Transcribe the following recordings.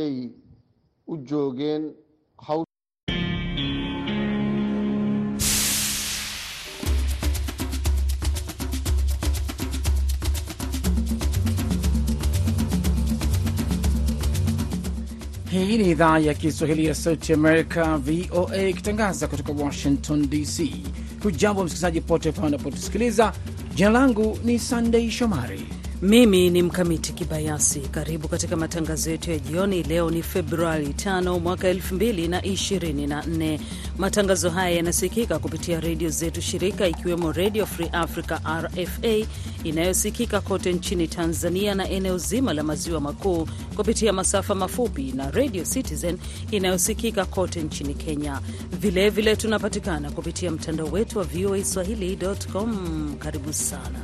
ay u joogeen Hii ni idhaa ya Kiswahili ya Sauti Amerika, VOA, ikitangaza kutoka Washington DC. Hujambo msikilizaji pote pale unapotusikiliza. Jina langu ni Sandei Shomari mimi ni Mkamiti Kibayasi. Karibu katika matangazo yetu ya jioni. Leo ni Februari 5 mwaka 2024. Matangazo haya yanasikika kupitia redio zetu shirika, ikiwemo Redio Free Africa RFA inayosikika kote nchini Tanzania na eneo zima la maziwa makuu kupitia masafa mafupi na Redio Citizen inayosikika kote nchini Kenya. Vilevile vile tunapatikana kupitia mtandao wetu wa VOA swahili.com. Karibu sana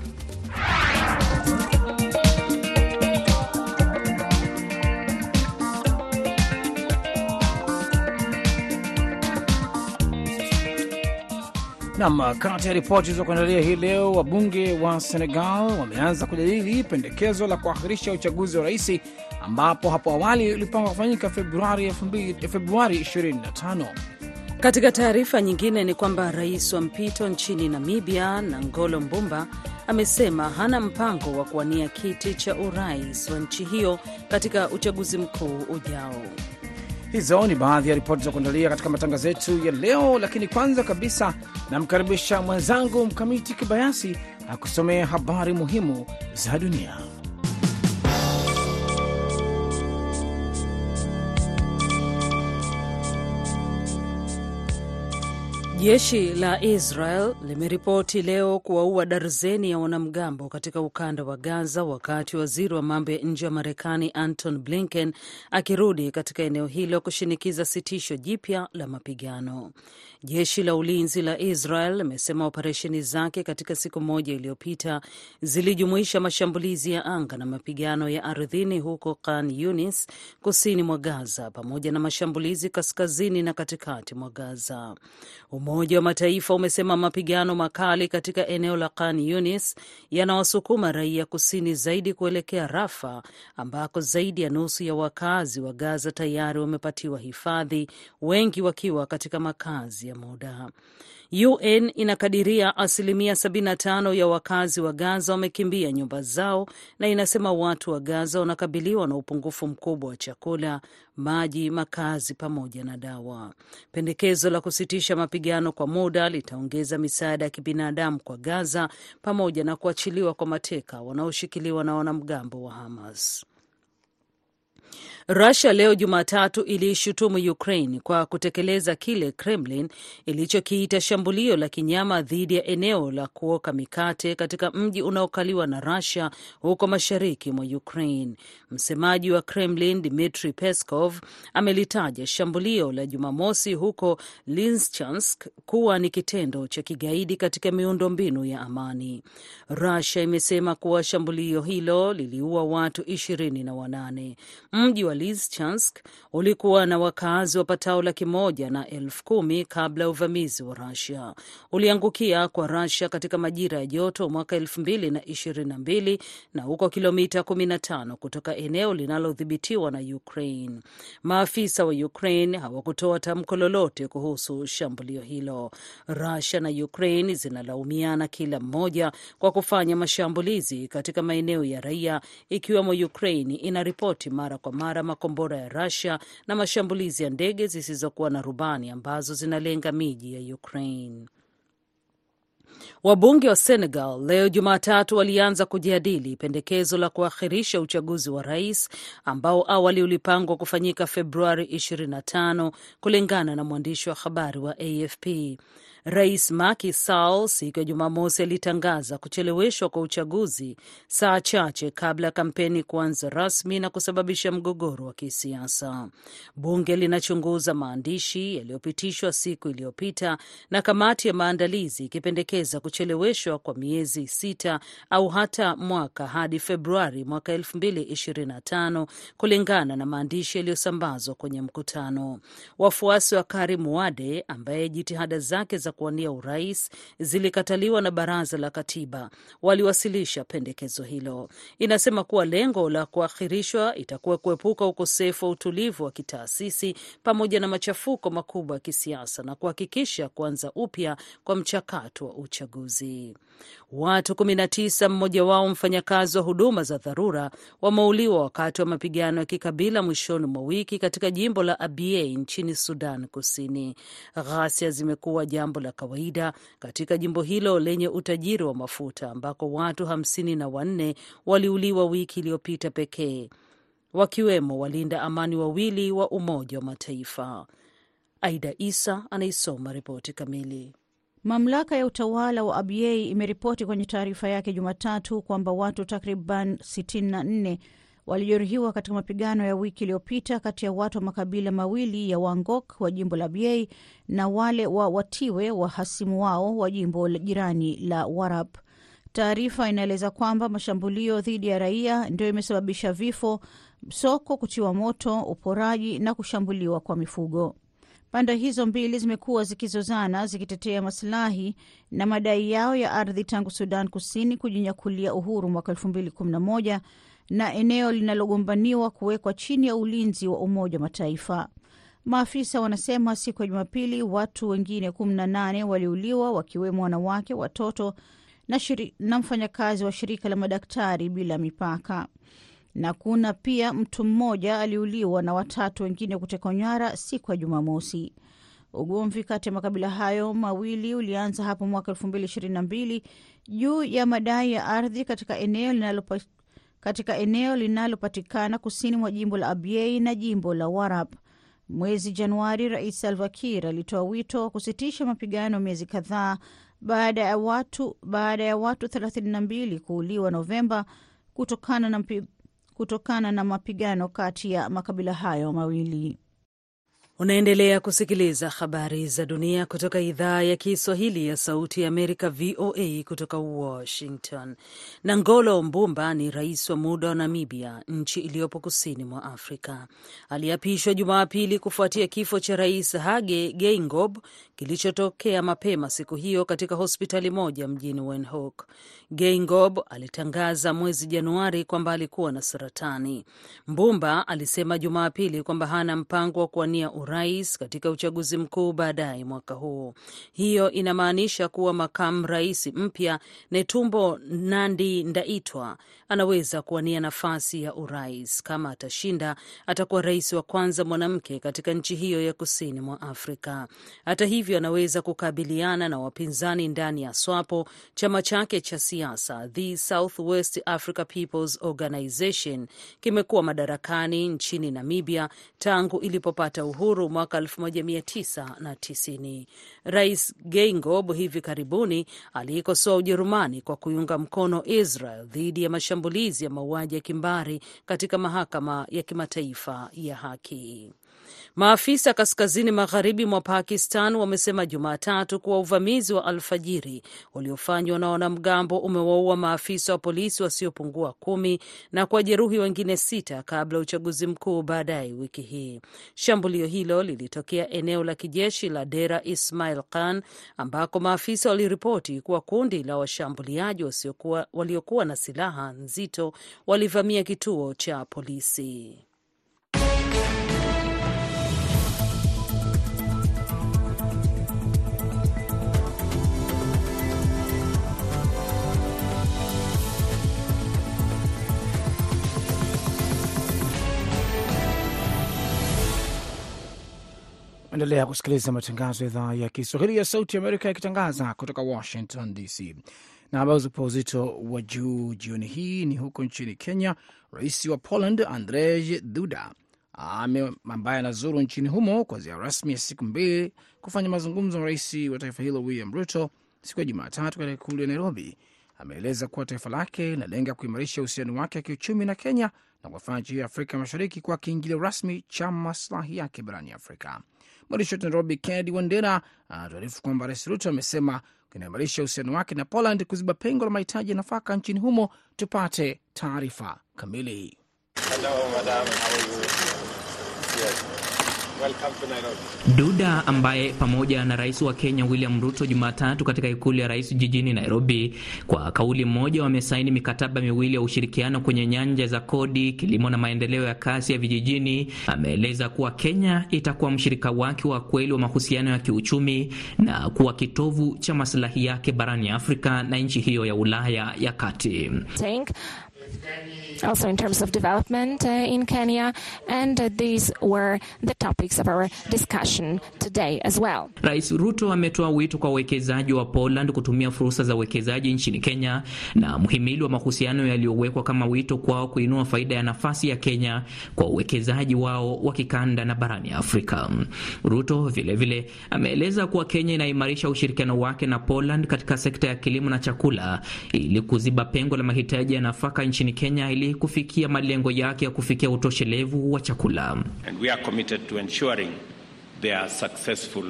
Nam, kati ya ripoti za kuandalia hii leo, wabunge wa Senegal wameanza kujadili pendekezo la kuahirisha uchaguzi wa rais ambapo hapo awali ulipangwa kufanyika Februari 25. Katika taarifa nyingine ni kwamba rais wa mpito nchini Namibia Nangolo Mbumba amesema hana mpango wa kuwania kiti cha urais wa nchi hiyo katika uchaguzi mkuu ujao. Hizo ni baadhi ya ripoti za kuandalia katika matangazo yetu ya leo, lakini kwanza kabisa namkaribisha mwenzangu Mkamiti Kibayasi akusomea habari muhimu za dunia. Jeshi la Israel limeripoti leo kuwaua darzeni ya wanamgambo katika ukanda wa Gaza, wakati waziri wa mambo ya nje wa Marekani Anton Blinken akirudi katika eneo hilo kushinikiza sitisho jipya la mapigano. Jeshi la ulinzi la Israel limesema operesheni zake katika siku moja iliyopita zilijumuisha mashambulizi ya anga na mapigano ya ardhini huko Khan Yunis, kusini mwa Gaza, pamoja na mashambulizi kaskazini na katikati mwa Gaza. Umoja wa Mataifa umesema mapigano makali katika eneo la Khan Yunis yanawasukuma raia kusini zaidi kuelekea Rafa, ambako zaidi ya nusu ya wakazi wa Gaza tayari wamepatiwa hifadhi, wengi wakiwa katika makazi ya muda. UN inakadiria asilimia 75 ya wakazi wa Gaza wamekimbia nyumba zao na inasema watu wa Gaza wanakabiliwa na upungufu mkubwa wa chakula, maji, makazi pamoja na dawa. Pendekezo la kusitisha mapigano kwa muda litaongeza misaada ya kibinadamu kwa Gaza pamoja na kuachiliwa kwa mateka wanaoshikiliwa na wanamgambo wa Hamas. Rusia leo Jumatatu iliishutumu Ukraine kwa kutekeleza kile Kremlin ilichokiita shambulio la kinyama dhidi ya eneo la kuoka mikate katika mji unaokaliwa na Rusia huko mashariki mwa Ukraine. Msemaji wa Kremlin Dmitri Peskov amelitaja shambulio la Jumamosi huko linschansk kuwa ni kitendo cha kigaidi katika miundombinu ya amani. Rusia imesema kuwa shambulio hilo liliua watu ishirini na wanane. Mji wa Lysychansk ulikuwa na wakazi wapatao laki moja na elfu kumi kabla ya uvamizi wa Rusia. Uliangukia kwa Rusia katika majira ya joto mwaka elfu mbili na ishirini na mbili na uko kilomita 15 kutoka eneo linalodhibitiwa na Ukraine. Maafisa wa Ukraine hawakutoa tamko lolote kuhusu shambulio hilo. Rusia na Ukraine zinalaumiana kila mmoja kwa kufanya mashambulizi katika maeneo ya raia, ikiwemo Ukraine inaripoti mara kwa mara makombora ya Rusia na mashambulizi ya ndege zisizokuwa na rubani ambazo zinalenga miji ya Ukraine. Wabunge wa Senegal leo Jumatatu walianza kujadili pendekezo la kuakhirisha uchaguzi wa rais ambao awali ulipangwa kufanyika Februari 25 kulingana na mwandishi wa habari wa AFP. Rais Macky Sall siku ya Jumamosi alitangaza kucheleweshwa kwa uchaguzi saa chache kabla ya kampeni kuanza rasmi na kusababisha mgogoro wa kisiasa. Bunge linachunguza maandishi yaliyopitishwa siku iliyopita na kamati ya maandalizi ikipendekeza kucheleweshwa kwa miezi sita au hata mwaka hadi Februari mwaka 2025 kulingana na maandishi yaliyosambazwa kwenye mkutano. Wafuasi wa Karim Wade ambaye jitihada zake za kuwania urais zilikataliwa na baraza la katiba waliwasilisha pendekezo hilo. Inasema kuwa lengo la kuahirishwa itakuwa kuepuka ukosefu wa utulivu wa kitaasisi pamoja na machafuko makubwa ya kisiasa na kuhakikisha kuanza upya kwa mchakato wa uchaguzi. Watu 19 mmoja wao mfanyakazi wa huduma za dharura wameuliwa wakati wa mapigano ya kikabila mwishoni mwa wiki katika jimbo la Abyei nchini Sudan Kusini. Ghasia zimekuwa jambo la kawaida katika jimbo hilo lenye utajiri wa mafuta ambako watu hamsini na wanne waliuliwa wiki iliyopita pekee, wakiwemo walinda amani wawili wa Umoja wa Mataifa. Aida Isa anaisoma ripoti kamili. Mamlaka ya utawala wa Abyei imeripoti kwenye taarifa yake Jumatatu kwamba watu takriban 64 walijeruhiwa katika mapigano ya wiki iliyopita kati ya watu wa makabila mawili ya Wangok wa jimbo la Biei na wale wa Watiwe wa hasimu wao wa jimbo jirani la Warab. Taarifa inaeleza kwamba mashambulio dhidi ya raia ndio imesababisha vifo, soko kutiwa moto, uporaji na kushambuliwa kwa mifugo. Pande hizo mbili zimekuwa zikizozana zikitetea masilahi na madai yao ya ardhi tangu Sudan Kusini kujinyakulia uhuru mwaka elfu mbili kumi na eneo linalogombaniwa kuwekwa chini ya ulinzi wa Umoja wa Mataifa. Maafisa wanasema siku ya Jumapili watu wengine kumi na nane waliuliwa wakiwemo wanawake, watoto na, na mfanyakazi wa shirika la madaktari bila mipaka na kuna pia mtu mmoja aliuliwa na watatu wengine kutekwa nyara siku ya Jumamosi. Ugomvi kati ya makabila hayo mawili ulianza hapo mwaka elfu mbili ishirini na mbili juu ya madai ya ardhi katika eneo katika eneo linalopatikana kusini mwa jimbo la Abyei na jimbo la Warab. Mwezi Januari, Rais Salva Kiir alitoa wito wa kusitisha mapigano miezi kadhaa baada ya watu baada ya watu 32 kuuliwa Novemba kutokana na kutokana na mapigano kati ya makabila hayo mawili. Unaendelea kusikiliza habari za dunia kutoka idhaa ya Kiswahili ya Sauti ya Amerika, VOA, kutoka Washington. Nangolo Mbumba ni rais wa muda wa Namibia, nchi iliyopo kusini mwa Afrika. Aliapishwa Jumapili kufuatia kifo cha Rais Hage Geingob kilichotokea mapema siku hiyo katika hospitali moja mjini Windhoek. Geingob alitangaza mwezi Januari kwamba alikuwa na saratani. Mbumba alisema Jumapili kwamba hana mpango wa kuwania urais katika uchaguzi mkuu baadaye mwaka huu. Hiyo inamaanisha kuwa makamu rais mpya Netumbo Nandi Ndaitwa anaweza kuwania nafasi ya urais. Kama atashinda, atakuwa rais wa kwanza mwanamke katika nchi hiyo ya kusini mwa Afrika. Hata hivyo, anaweza kukabiliana na wapinzani ndani ya SWAPO, chama chake cha siasa. The Southwest Africa Peoples Organization kimekuwa madarakani nchini Namibia tangu ilipopata uhuru mwaka 1990. Rais Geingob hivi karibuni aliikosoa Ujerumani kwa kuiunga mkono Israel dhidi ya mashambulizi ya mauaji ya kimbari katika mahakama ya kimataifa ya haki. Maafisa kaskazini magharibi mwa Pakistan wamesema Jumatatu kuwa uvamizi wa alfajiri uliofanywa na wanamgambo umewaua maafisa wa polisi wasiopungua kumi na kuwajeruhi wengine sita kabla ya uchaguzi mkuu baadaye wiki hii. Shambulio hilo lilitokea eneo la kijeshi la Dera Ismail Khan ambako maafisa waliripoti kuwa kundi la washambuliaji waliokuwa na silaha nzito walivamia kituo cha polisi. Endelea kusikiliza matangazo ya idhaa ya Kiswahili ya Sauti Amerika yakitangaza kutoka Washington DC. Na habari zipo uzito wa juu jioni hii ni huko nchini Kenya. Rais wa Poland Andrzej Duda ambaye anazuru nchini humo kwa ziara rasmi ya siku mbili kufanya mazungumzo na rais wa taifa hilo William Ruto siku ya Jumatatu katika ikulu ya Nairobi, ameeleza kuwa taifa lake linalenga kuimarisha uhusiano wake wa kiuchumi na Kenya na kuwafanya nchi hiyo ya Afrika Mashariki kuwa kiingilio rasmi cha maslahi yake barani Afrika. Mwandishi wetu Nairobi, Kennedy Wandera anatuarifu kwamba Rais Ruto amesema kinaimarisha uhusiano wake na Poland kuziba pengo la mahitaji ya nafaka nchini humo. Tupate taarifa kamili. Duda ambaye pamoja na rais wa Kenya William Ruto Jumatatu katika ikulu ya rais jijini Nairobi, kwa kauli moja wamesaini mikataba miwili ya ushirikiano kwenye nyanja za kodi, kilimo na maendeleo ya kasi ya vijijini. Ameeleza kuwa Kenya itakuwa mshirika wake wa kweli wa mahusiano ya kiuchumi na kuwa kitovu cha maslahi yake barani Afrika na nchi hiyo ya Ulaya ya kati. Also in terms of development uh, in Kenya and uh, these were the topics of our discussion today as well. Rais Ruto ametoa wito kwa wawekezaji wa Poland kutumia fursa za uwekezaji nchini Kenya na mhimili wa mahusiano yaliyowekwa kama wito kwao kuinua faida ya nafasi ya Kenya kwa uwekezaji wao wa kikanda na barani Afrika. Ruto vilevile ameeleza kuwa Kenya inaimarisha ushirikiano wake na Poland katika sekta ya kilimo na chakula ili kuziba pengo la mahitaji ya nafaka nchini Kenya ili kufikia malengo yake ya kufikia utoshelevu wa chakula. And we are committed to ensuring their successful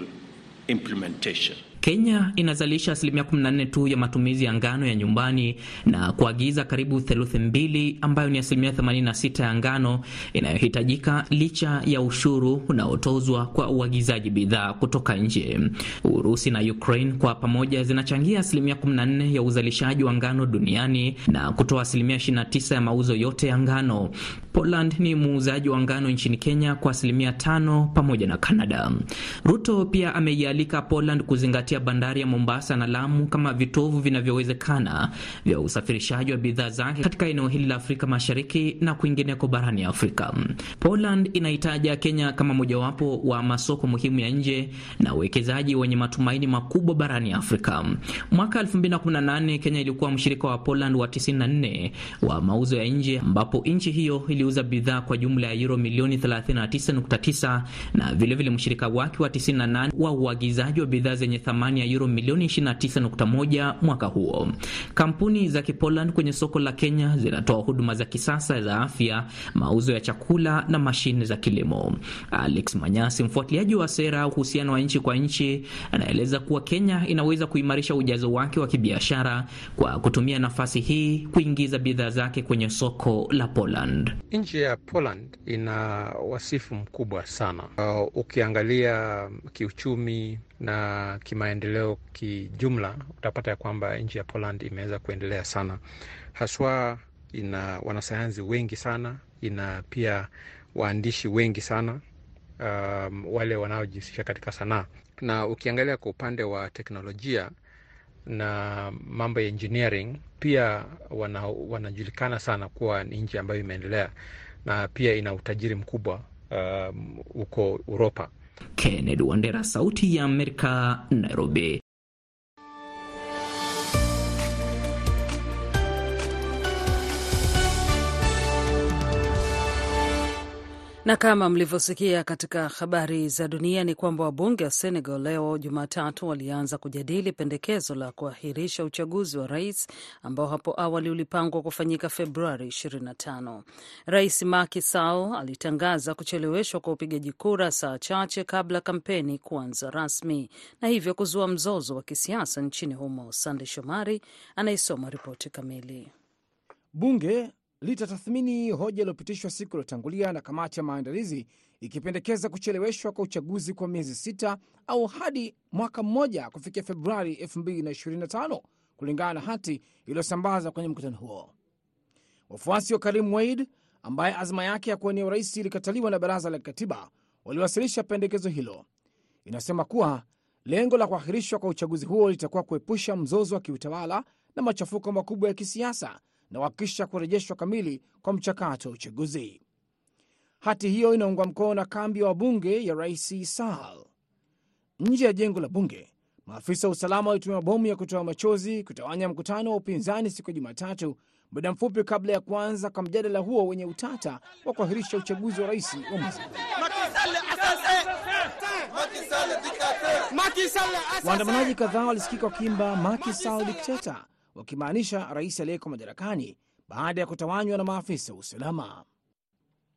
implementation. Kenya inazalisha asilimia 14 tu ya matumizi ya ngano ya nyumbani na kuagiza karibu theluthi mbili ambayo ni asilimia 86 ya ngano inayohitajika licha ya ushuru unaotozwa kwa uagizaji bidhaa kutoka nje. Urusi na Ukraine kwa pamoja zinachangia asilimia 14 ya uzalishaji wa ngano duniani na kutoa asilimia 29 ya mauzo yote ya ngano. Poland ni muuzaji wa ngano nchini Kenya kwa asilimia tano pamoja na Canada. Ruto pia ameialika Poland kuzingatia bandari ya Mombasa na Lamu kama vitovu vinavyowezekana vya usafirishaji wa bidhaa zake katika eneo hili la Afrika Mashariki na kwingineko barani Afrika. Poland inahitaja Kenya kama mojawapo wa masoko muhimu ya nje na uwekezaji wenye matumaini makubwa barani Afrika. Mwaka 2018 Kenya ilikuwa mshirika wa Poland wa 94 wa mauzo ya nje ambapo nchi hiyo iliuza bidhaa kwa jumla ya euro milioni 39.9 na vilevile vile mshirika wake wa 98 wa uagizaji wa bidhaa zenye thamani ya euro milioni 29.1 mwaka huo. Kampuni za Kipoland kwenye soko la Kenya zinatoa huduma za kisasa za afya, mauzo ya chakula na mashine za kilimo. Alex Manyasi, mfuatiliaji wa sera uhusiano wa nchi kwa nchi, anaeleza kuwa Kenya inaweza kuimarisha ujazo wake wa kibiashara kwa kutumia nafasi hii kuingiza bidhaa zake kwenye soko la Poland. Nchi ya Poland ina wasifu mkubwa sana. Uh, ukiangalia kiuchumi na kimaendeleo kijumla, utapata ya kwamba nchi ya Poland imeweza kuendelea sana, haswa ina wanasayansi wengi sana, ina pia waandishi wengi sana, um, wale wanaojihusisha katika sanaa, na ukiangalia kwa upande wa teknolojia na mambo ya engineering pia wana, wanajulikana sana kuwa ni nchi ambayo imeendelea na pia ina utajiri mkubwa huko um, Uropa. Kennedy Wandera, Sauti ya Amerika, Nairobi. Na kama mlivyosikia katika habari za dunia ni kwamba wabunge wa Senegal leo Jumatatu walianza kujadili pendekezo la kuahirisha uchaguzi wa rais ambao hapo awali ulipangwa kufanyika Februari 25. Rais Macky Sall alitangaza kucheleweshwa kwa upigaji kura saa chache kabla kampeni kuanza rasmi na hivyo kuzua mzozo wa kisiasa nchini humo. Sande Shomari anaisoma ripoti kamili. Bunge litatathmini hoja iliyopitishwa siku iliyotangulia na kamati ya maandalizi ikipendekeza kucheleweshwa kwa uchaguzi kwa miezi sita au hadi mwaka mmoja kufikia Februari 2025 kulingana na hati iliyosambaza kwenye mkutano huo. Wafuasi wa Karim Wade ambaye azma yake ya kuwania urais ilikataliwa na baraza la katiba waliwasilisha pendekezo hilo. Inasema kuwa lengo la kuahirishwa kwa uchaguzi huo litakuwa kuepusha mzozo wa kiutawala na machafuko makubwa ya kisiasa na kuhakikisha kurejeshwa kamili kwa mchakato wa uchaguzi. Hati hiyo inaungwa mkono na kambi ya wabunge ya rais Sahal. Nje ya jengo la bunge, maafisa wa usalama walitumia mabomu ya kutoa machozi kutawanya mkutano wa upinzani siku ya Jumatatu, muda mfupi kabla ya kuanza kwa mjadala huo wenye utata wa kuahirisha uchaguzi wa rais wa mwezi Waandamanaji kadhaa walisikika wakiimba Macky Sall dikteta, wakimaanisha rais aliyeko madarakani baada ya kutawanywa na maafisa wa usalama.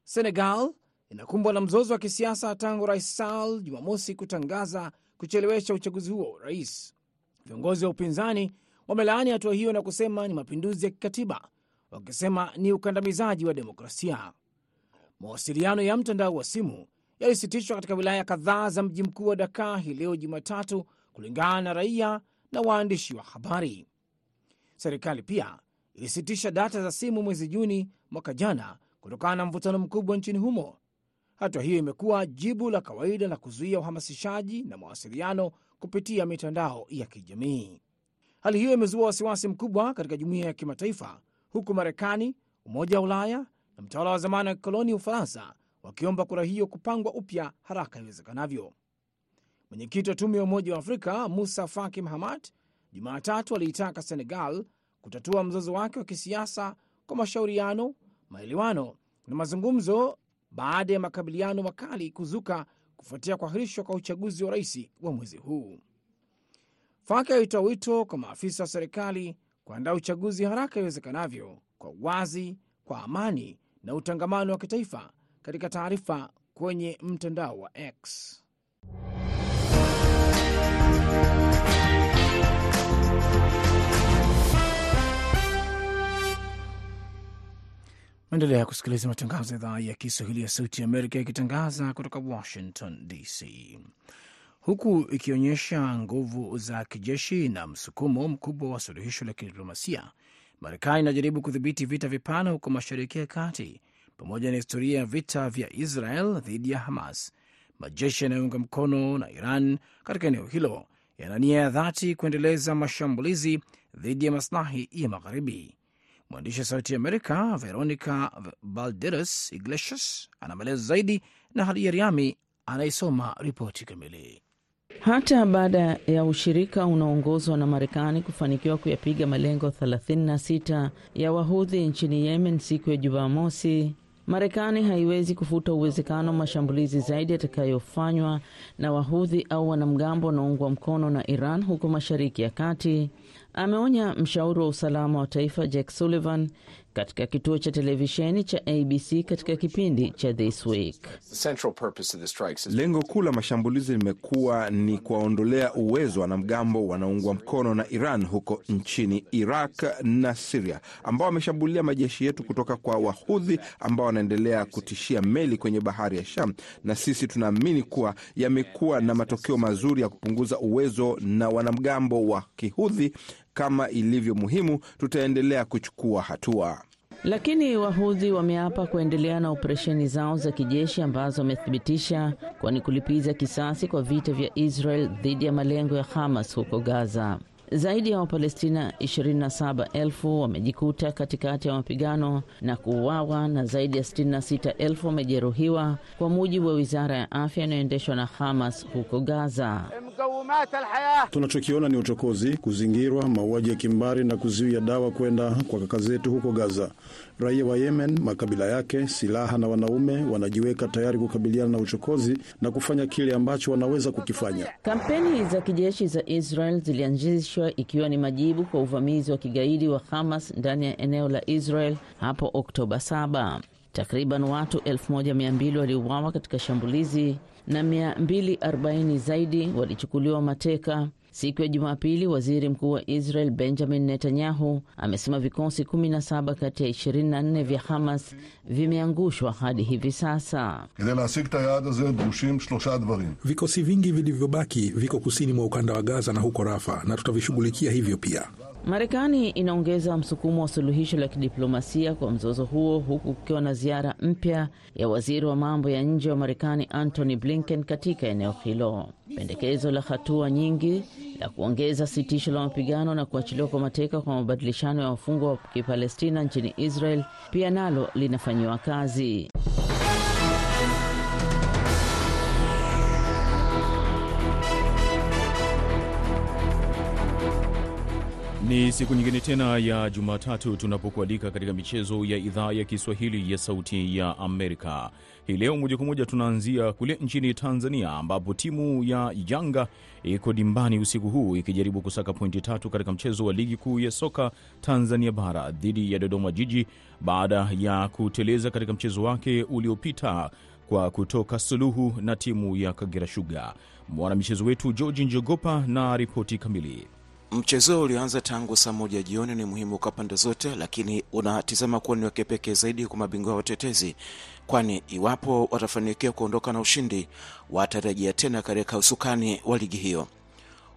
Senegal inakumbwa na mzozo wa kisiasa tangu rais Sall Jumamosi kutangaza kuchelewesha uchaguzi huo wa rais. Viongozi wa upinzani wamelaani hatua hiyo na kusema ni mapinduzi ya kikatiba, wakisema ni ukandamizaji wa demokrasia. Mawasiliano ya mtandao wa simu yalisitishwa katika wilaya kadhaa za mji mkuu wa Dakar hii leo Jumatatu, kulingana na raia na waandishi wa habari. Serikali pia ilisitisha data za simu mwezi Juni mwaka jana kutokana na mvutano mkubwa nchini humo. Hatua hiyo imekuwa jibu la kawaida la kuzuia uhamasishaji na mawasiliano kupitia mitandao ya kijamii. Hali hiyo imezua wasiwasi mkubwa katika jumuiya ya kimataifa, huku Marekani, Umoja wa Ulaya na mtawala wa zamani wa kikoloni Ufaransa wakiomba kura hiyo kupangwa upya haraka iwezekanavyo. Mwenyekiti wa tume ya Umoja wa Afrika Musa Faki Mahamat Jumatatu aliitaka Senegal kutatua mzozo wake wa kisiasa kwa mashauriano, maelewano na mazungumzo baada ya makabiliano makali kuzuka kufuatia kuahirishwa kwa uchaguzi wa rais wa mwezi huu. Faki alitoa wito kwa maafisa wa serikali kuandaa uchaguzi haraka iwezekanavyo kwa uwazi, kwa amani na utangamano wa kitaifa katika taarifa kwenye mtandao wa X. Maendelea kusikiliza matangazo ya idhaa ya Kiswahili ya Sauti ya Amerika ikitangaza kutoka Washington DC, huku ikionyesha nguvu za kijeshi na msukumo mkubwa wa suluhisho la kidiplomasia. Marekani inajaribu kudhibiti vita vipana huko Mashariki ya Kati pamoja na historia ya vita vya Israel dhidi ya Hamas. Majeshi yanayounga mkono na Iran katika eneo hilo yana nia ya dhati kuendeleza mashambulizi dhidi ya maslahi ya Magharibi. Mwandishi wa Sauti ya Amerika Veronica Balderas Iglesias ana maelezo zaidi, na Hadija Riami anayesoma ripoti kamili. Hata baada ya ushirika unaoongozwa na Marekani kufanikiwa kuyapiga malengo 36 ya wahudhi nchini Yemen siku ya Jumamosi, Marekani haiwezi kufuta uwezekano wa mashambulizi zaidi yatakayofanywa na wahudhi au wanamgambo wanaoungwa mkono na Iran huko Mashariki ya Kati, ameonya mshauri wa usalama wa taifa Jack Sullivan katika kituo cha televisheni cha ABC katika kipindi cha This Week. Lengo kuu la mashambulizi limekuwa ni kuwaondolea uwezo wanamgambo wanaoungwa mkono na Iran huko nchini Iraq na Siria, ambao wameshambulia majeshi yetu kutoka kwa Wahudhi ambao wanaendelea kutishia meli kwenye bahari ya Sham, na sisi tunaamini kuwa yamekuwa na matokeo mazuri ya kupunguza uwezo na wanamgambo wa Kihudhi. Kama ilivyo muhimu, tutaendelea kuchukua hatua. Lakini wahudhi wameapa kuendelea na operesheni zao za kijeshi ambazo wamethibitisha kwani kulipiza kisasi kwa vita vya Israel dhidi ya malengo ya Hamas huko Gaza. Zaidi ya Wapalestina 27,000 wamejikuta katikati ya mapigano na kuuawa na zaidi ya 66,000 wamejeruhiwa, kwa mujibu wa wizara ya afya inayoendeshwa na Hamas huko Gaza. Tunachokiona ni uchokozi, kuzingirwa, mauaji ya kimbari na kuzuia dawa kwenda kwa kaka zetu huko Gaza. Raia wa Yemen, makabila yake, silaha na wanaume wanajiweka tayari kukabiliana na uchokozi na kufanya kile ambacho wanaweza kukifanya. Kampeni za kijeshi za Israel zilianzishwa ikiwa ni majibu kwa uvamizi wa kigaidi wa Hamas ndani ya eneo la Israel hapo Oktoba 7. Takriban watu 1200 waliuawa katika shambulizi na 240 zaidi walichukuliwa mateka. Siku ya Jumapili, waziri mkuu wa Israel Benjamin Netanyahu amesema vikosi 17 kati ya 24 vya Hamas vimeangushwa hadi hivi sasa. Vikosi vingi vilivyobaki viko kusini mwa ukanda wa Gaza na huko Rafa, na tutavishughulikia hivyo pia. Marekani inaongeza msukumo wa suluhisho la kidiplomasia kwa mzozo huo huku kukiwa na ziara mpya ya waziri wa mambo ya nje wa Marekani Antony Blinken katika eneo hilo. Pendekezo la hatua nyingi la kuongeza sitisho la mapigano na kuachiliwa kwa mateka kwa mabadilishano ya wafungwa wa Kipalestina nchini Israel pia nalo linafanyiwa kazi. Ni siku nyingine tena ya Jumatatu tunapokualika katika michezo ya idhaa ya Kiswahili ya Sauti ya Amerika. Hii leo moja kwa moja tunaanzia kule nchini Tanzania, ambapo timu ya Yanga iko dimbani usiku huu ikijaribu kusaka pointi tatu katika mchezo wa ligi kuu ya soka Tanzania bara dhidi ya Dodoma Jiji baada ya kuteleza katika mchezo wake uliopita kwa kutoka suluhu na timu ya Kagera Sugar. Mwanamichezo wetu Georgi Njogopa na ripoti kamili. Mchezo ulioanza tangu saa moja jioni ni muhimu kwa pande zote, lakini unatizama kuwa ni wa kipekee zaidi kwa mabingwa watetezi, kwani iwapo watafanikiwa kuondoka na ushindi watarejea tena katika usukani wa ligi hiyo.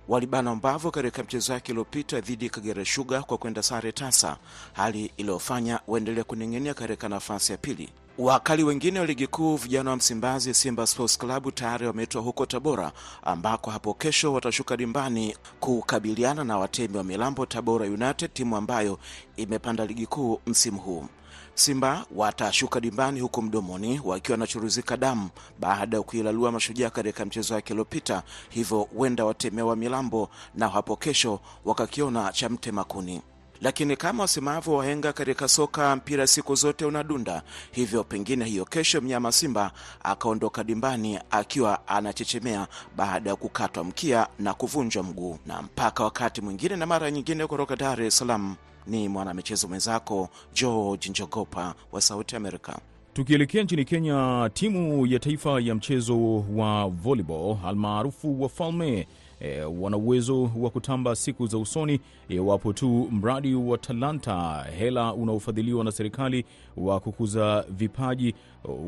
Walibana mbavu katika mchezo wake uliopita dhidi ya Kagera Sugar kwa kwenda sare tasa, hali iliyofanya waendelea kuning'inia katika nafasi ya pili. Wakali wengine wa ligi kuu vijana wa Msimbazi, Simba Sports Club tayari wameitwa huko Tabora, ambako hapo kesho watashuka dimbani kukabiliana na watemi wa Milambo, Tabora United, timu ambayo imepanda ligi kuu msimu huu. Simba watashuka dimbani huku Mdomoni wakiwa wanachuruzika damu baada ya kuilalua Mashujaa katika mchezo wake uliopita, hivyo huenda watemewa Milambo na hapo kesho wakakiona cha mtema kuni lakini kama wasemavyo wahenga katika soka, mpira siku zote unadunda. Hivyo pengine hiyo kesho mnyama Simba akaondoka dimbani akiwa anachechemea baada ya kukatwa mkia na kuvunjwa mguu. Na mpaka wakati mwingine na mara nyingine, kutoka Dar es Salaam ni mwanamichezo mwenzako George Njogopa wa Sauti Amerika. Tukielekea nchini Kenya, timu ya taifa ya mchezo wa volleyball almaarufu Wafalme E, wana uwezo wa kutamba siku za usoni iwapo e, tu mradi wa Talanta hela unaofadhiliwa na serikali wa kukuza vipaji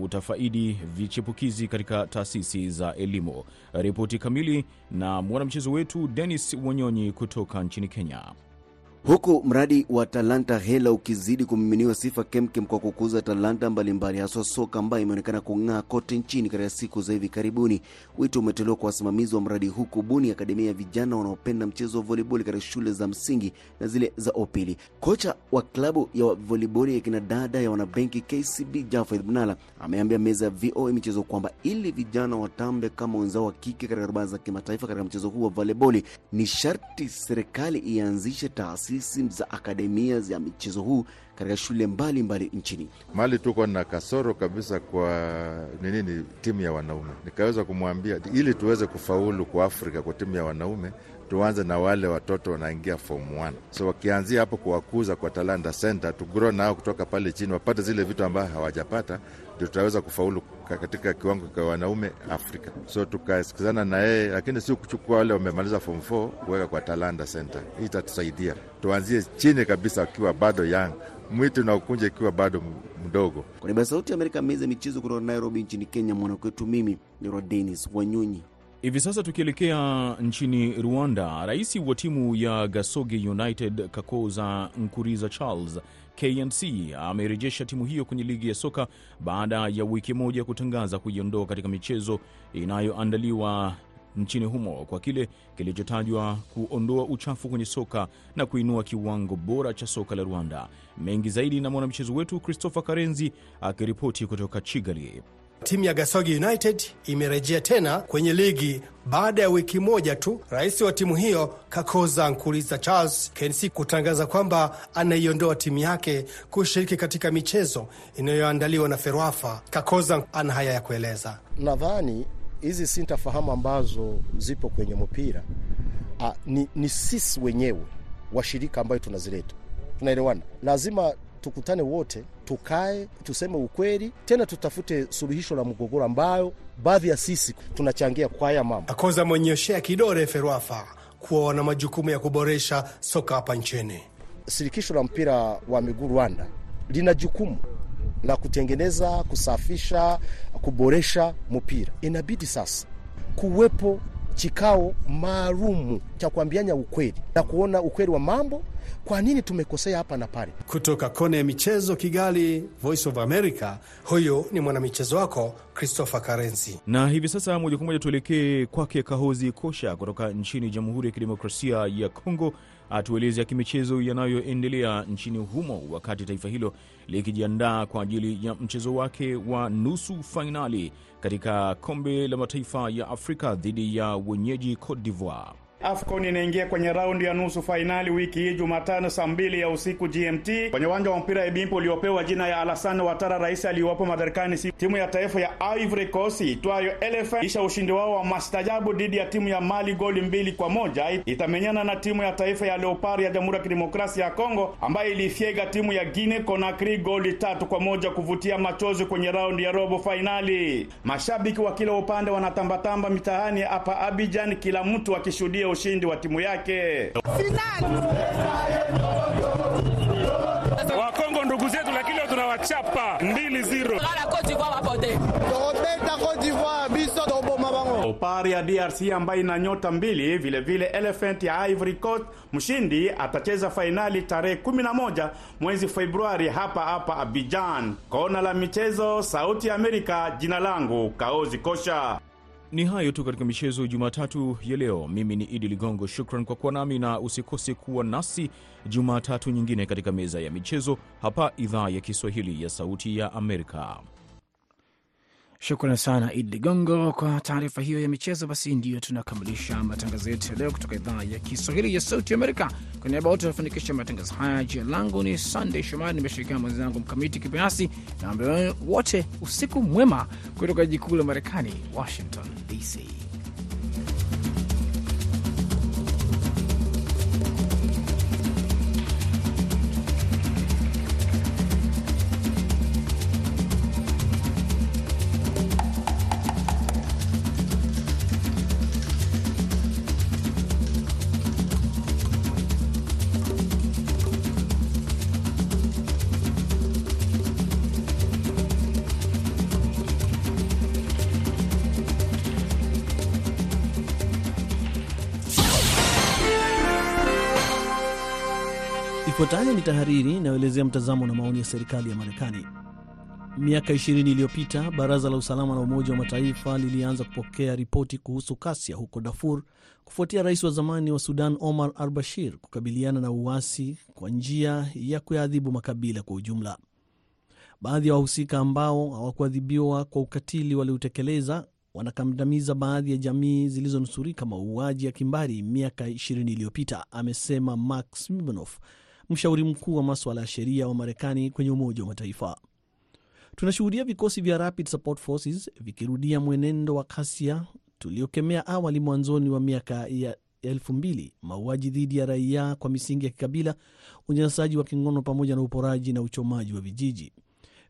utafaidi vichepukizi katika taasisi za elimu. Ripoti kamili na mwanamchezo wetu Denis Wanyonyi kutoka nchini Kenya. Huku mradi wa Talanta hela ukizidi kumiminiwa sifa kemkem kwa kukuza talanta mbalimbali, haswa soka ambayo imeonekana kung'aa kote nchini katika siku za hivi karibuni, wito umetolewa kwa wasimamizi wa mradi huu kubuni akademia ya vijana wanaopenda mchezo wa voliboli katika shule za msingi na zile za upili. Kocha wa klabu ya voliboli ya kina dada ya wanabenki KCB Jafeth Mnala ameambia meza ya VOA michezo kwamba ili vijana watambe kama wenzao wa kike katika barabara za kimataifa katika mchezo huu wa voliboli, ni sharti serikali ianzishe taasisi za akademia za michezo huu katika shule mbalimbali mbali nchini. Mali tuko na kasoro kabisa kwa ninini, timu ya wanaume. Nikaweza kumwambia ili tuweze kufaulu kwa Afrika kwa timu ya wanaume tuanze na wale watoto wanaingia form 1 so wakianzia hapo kuwakuza kwa Talanta Center, tugro nao kutoka pale chini wapate zile vitu ambayo hawajapata, ndio tutaweza kufaulu katika kiwango cha wanaume Afrika. So tukasikizana na yeye, lakini si kuchukua wale wamemaliza form 4 kuweka kwa Talanta Center. Hii itatusaidia tuanzie chini kabisa, akiwa bado young mwitu na ukunje ikiwa bado mdogo. Kwa niaba ya Sauti ya Amerika, meza michezo kutoka Nairobi nchini Kenya, mwanakwetu mimi ni Rodenis Wanyonyi. Hivi sasa tukielekea nchini Rwanda, rais wa timu ya Gasogi United Kakoza Nkuriza Charles KNC amerejesha timu hiyo kwenye ligi ya soka baada ya wiki moja kutangaza kuiondoa katika michezo inayoandaliwa nchini humo kwa kile kilichotajwa kuondoa uchafu kwenye soka na kuinua kiwango bora cha soka la Rwanda. Mengi zaidi na mwanamchezo wetu Christopher Karenzi akiripoti kutoka Kigali. Timu ya Gasogi United imerejea tena kwenye ligi baada ya wiki moja tu rais wa timu hiyo Kakoza Nkuriza Charles KNC kutangaza kwamba anaiondoa timu yake kushiriki katika michezo inayoandaliwa na FERWAFA. Kakoza ana haya ya kueleza. Nadhani hizi sintafahamu ambazo zipo kwenye mpira ni, ni sisi wenyewe washirika ambayo tunazileta, tunaelewana. Lazima tukutane wote, tukae, tuseme ukweli, tena tutafute suluhisho la mgogoro ambayo baadhi ya sisi tunachangia kwa haya mambo. Akoza mwenyoshea kidore FERWAFA kuwa wana majukumu ya kuboresha soka hapa nchini. Shirikisho la mpira wa miguu Rwanda lina jukumu la kutengeneza, kusafisha, kuboresha mpira. Inabidi sasa kuwepo kikao maalumu cha kuambiana ukweli na kuona ukweli wa mambo, kwa nini tumekosea hapa na pale. Kutoka kona ya michezo Kigali, Voice of America, huyu ni mwanamichezo wako Christopher Karenzi. Na hivi sasa moja kwa moja tuelekee kwake Kahozi Kosha kutoka nchini Jamhuri ya Kidemokrasia ya Kongo atueleze ya kimichezo yanayoendelea nchini humo, wakati taifa hilo likijiandaa kwa ajili ya mchezo wake wa nusu fainali katika kombe la mataifa ya Afrika dhidi ya wenyeji Cote d'Ivoire. AFCON inaingia kwenye raundi ya nusu fainali wiki hii Jumatano saa mbili ya usiku GMT kwenye uwanja wa mpira Ebimpo uliopewa jina ya Alassane Ouattara, rais aliyopo madarakani. Timu ya taifa ya Ivory Coast itwayo Elephant kisha ushindi wao wa mastajabu dhidi ya timu ya Mali goli mbili kwa moja itamenyana na timu ya taifa ya Leopard ya Jamhuri ya Kidemokrasia ya Kongo ambayo ilifyega timu ya Guinea Conakry goli tatu kwa moja kuvutia machozi kwenye raundi ya robo fainali. Mashabiki wa kila upande wanatambatamba mitaani hapa Abidjan, kila mtu akishuhudia ushindi wa timu yake. Wakongo ndugu zetu, lakini leo tunawachapa mbili zero. Leopard ya DRC ambayo ina nyota mbili, vilevile vile Elephant ya Ivory Coast. Mshindi atacheza fainali tarehe 11 mwezi Februari hapa hapa Abidjan. Kona la michezo, Sauti ya Amerika, jina langu Kaozi Kosha. Ni hayo tu katika michezo Jumatatu ya leo. Mimi ni Idi Ligongo, shukran kwa kuwa nami, na usikose kuwa nasi Jumatatu nyingine katika meza ya michezo hapa idhaa ya Kiswahili ya Sauti ya Amerika. Shukran sana Idi Ligongo kwa taarifa hiyo ya michezo. Basi ndiyo tunakamilisha matangazo yetu ya leo kutoka idhaa ya Kiswahili ya Sauti Amerika. Kwa niaba wote wanafanikisha matangazo haya, jina langu ni Sandey Shomari, nimeshirikiana mwenzangu Mkamiti Kibayasi na ambao wote usiku mwema kutoka jiji kuu la Marekani, Washington DC. Tahariri inayoelezea mtazamo na maoni ya serikali ya Marekani. Miaka 20 iliyopita baraza la usalama la Umoja wa Mataifa lilianza kupokea ripoti kuhusu kasia huko Darfur kufuatia rais wa zamani wa Sudan Omar al Bashir kukabiliana na uasi kwa njia ya kuyaadhibu makabila kwa ujumla. Baadhi ya wahusika ambao hawakuadhibiwa kwa ukatili waliutekeleza wanakandamiza baadhi ya jamii zilizonusurika mauaji ya kimbari miaka 20 iliyopita, amesema Mark Siminoff, mshauri mkuu wa maswala ya sheria wa Marekani kwenye Umoja wa Mataifa. Tunashuhudia vikosi vya Rapid Support Forces vikirudia mwenendo wa kasia tuliokemea awali mwanzoni wa miaka ya elfu mbili, mauaji dhidi ya raia kwa misingi ya kikabila, unyanyasaji wa kingono, pamoja na uporaji na uchomaji wa vijiji.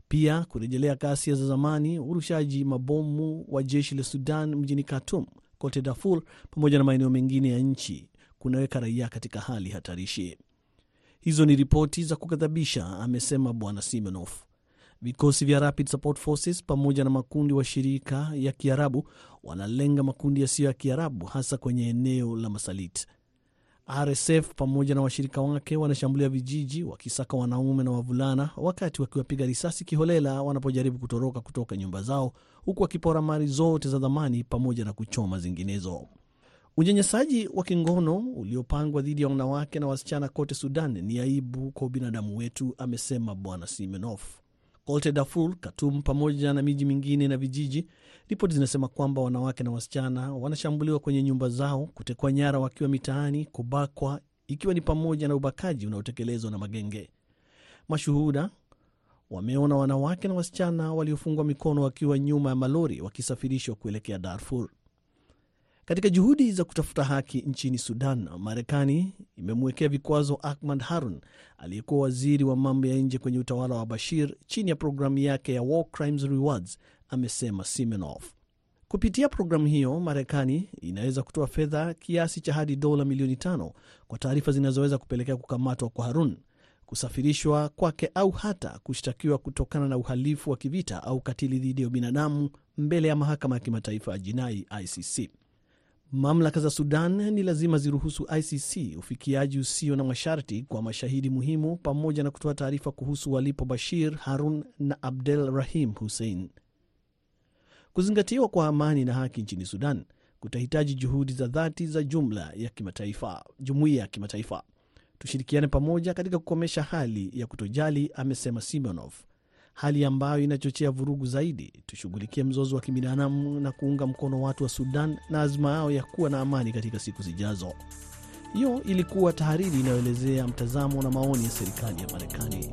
Pia kurejelea ghasia za zamani, urushaji mabomu wa jeshi la Sudan mjini Khartoum, kote Darfur pamoja na maeneo mengine ya nchi kunaweka raia katika hali hatarishi. Hizo ni ripoti za kukadhabisha, amesema Bwana Simonov. Vikosi vya Rapid Support Forces pamoja na makundi wa shirika ya Kiarabu wanalenga makundi yasiyo ya Kiarabu, hasa kwenye eneo la Masalit. RSF pamoja na washirika wake wanashambulia vijiji wakisaka wanaume na wavulana, wakati wakiwapiga risasi kiholela wanapojaribu kutoroka kutoka nyumba zao, huku wakipora mali zote za dhamani pamoja na kuchoma zinginezo. Unyanyasaji wa kingono uliopangwa dhidi ya wanawake na wasichana kote Sudan ni aibu kwa ubinadamu wetu, amesema Bwana Simenof. Kote Darfur, Khartoum pamoja na miji mingine na vijiji, ripoti zinasema kwamba wanawake na wasichana wanashambuliwa kwenye nyumba zao, kutekwa nyara wakiwa mitaani, kubakwa, ikiwa ni pamoja na ubakaji unaotekelezwa na magenge. Mashuhuda wameona wanawake na wasichana waliofungwa mikono wakiwa nyuma ya malori wakisafirishwa kuelekea Darfur. Katika juhudi za kutafuta haki nchini Sudan, Marekani imemwekea vikwazo Ahmad Harun aliyekuwa waziri wa mambo ya nje kwenye utawala wa Bashir chini ya programu yake ya War Crimes Rewards, amesema Simenoff. Kupitia programu hiyo, Marekani inaweza kutoa fedha kiasi cha hadi dola milioni tano kwa taarifa zinazoweza kupelekea kukamatwa kwa Harun, kusafirishwa kwake au hata kushtakiwa kutokana na uhalifu wa kivita au katili dhidi ya binadamu mbele ya mahakama ya kimataifa ya jinai ICC. Mamlaka za Sudan ni lazima ziruhusu ICC ufikiaji usio na masharti kwa mashahidi muhimu pamoja na kutoa taarifa kuhusu walipo Bashir, Harun na Abdel Rahim Hussein. Kuzingatiwa kwa amani na haki nchini Sudan kutahitaji juhudi za dhati za jumla ya kimataifa, jumuiya ya kimataifa. Tushirikiane pamoja katika kukomesha hali ya kutojali, amesema Simonov. Hali ambayo inachochea vurugu zaidi. Tushughulikie mzozo wa kibinadamu na kuunga mkono watu wa Sudan na azma yao ya kuwa na amani katika siku zijazo. Hiyo ilikuwa tahariri inayoelezea mtazamo na maoni ya serikali ya Marekani.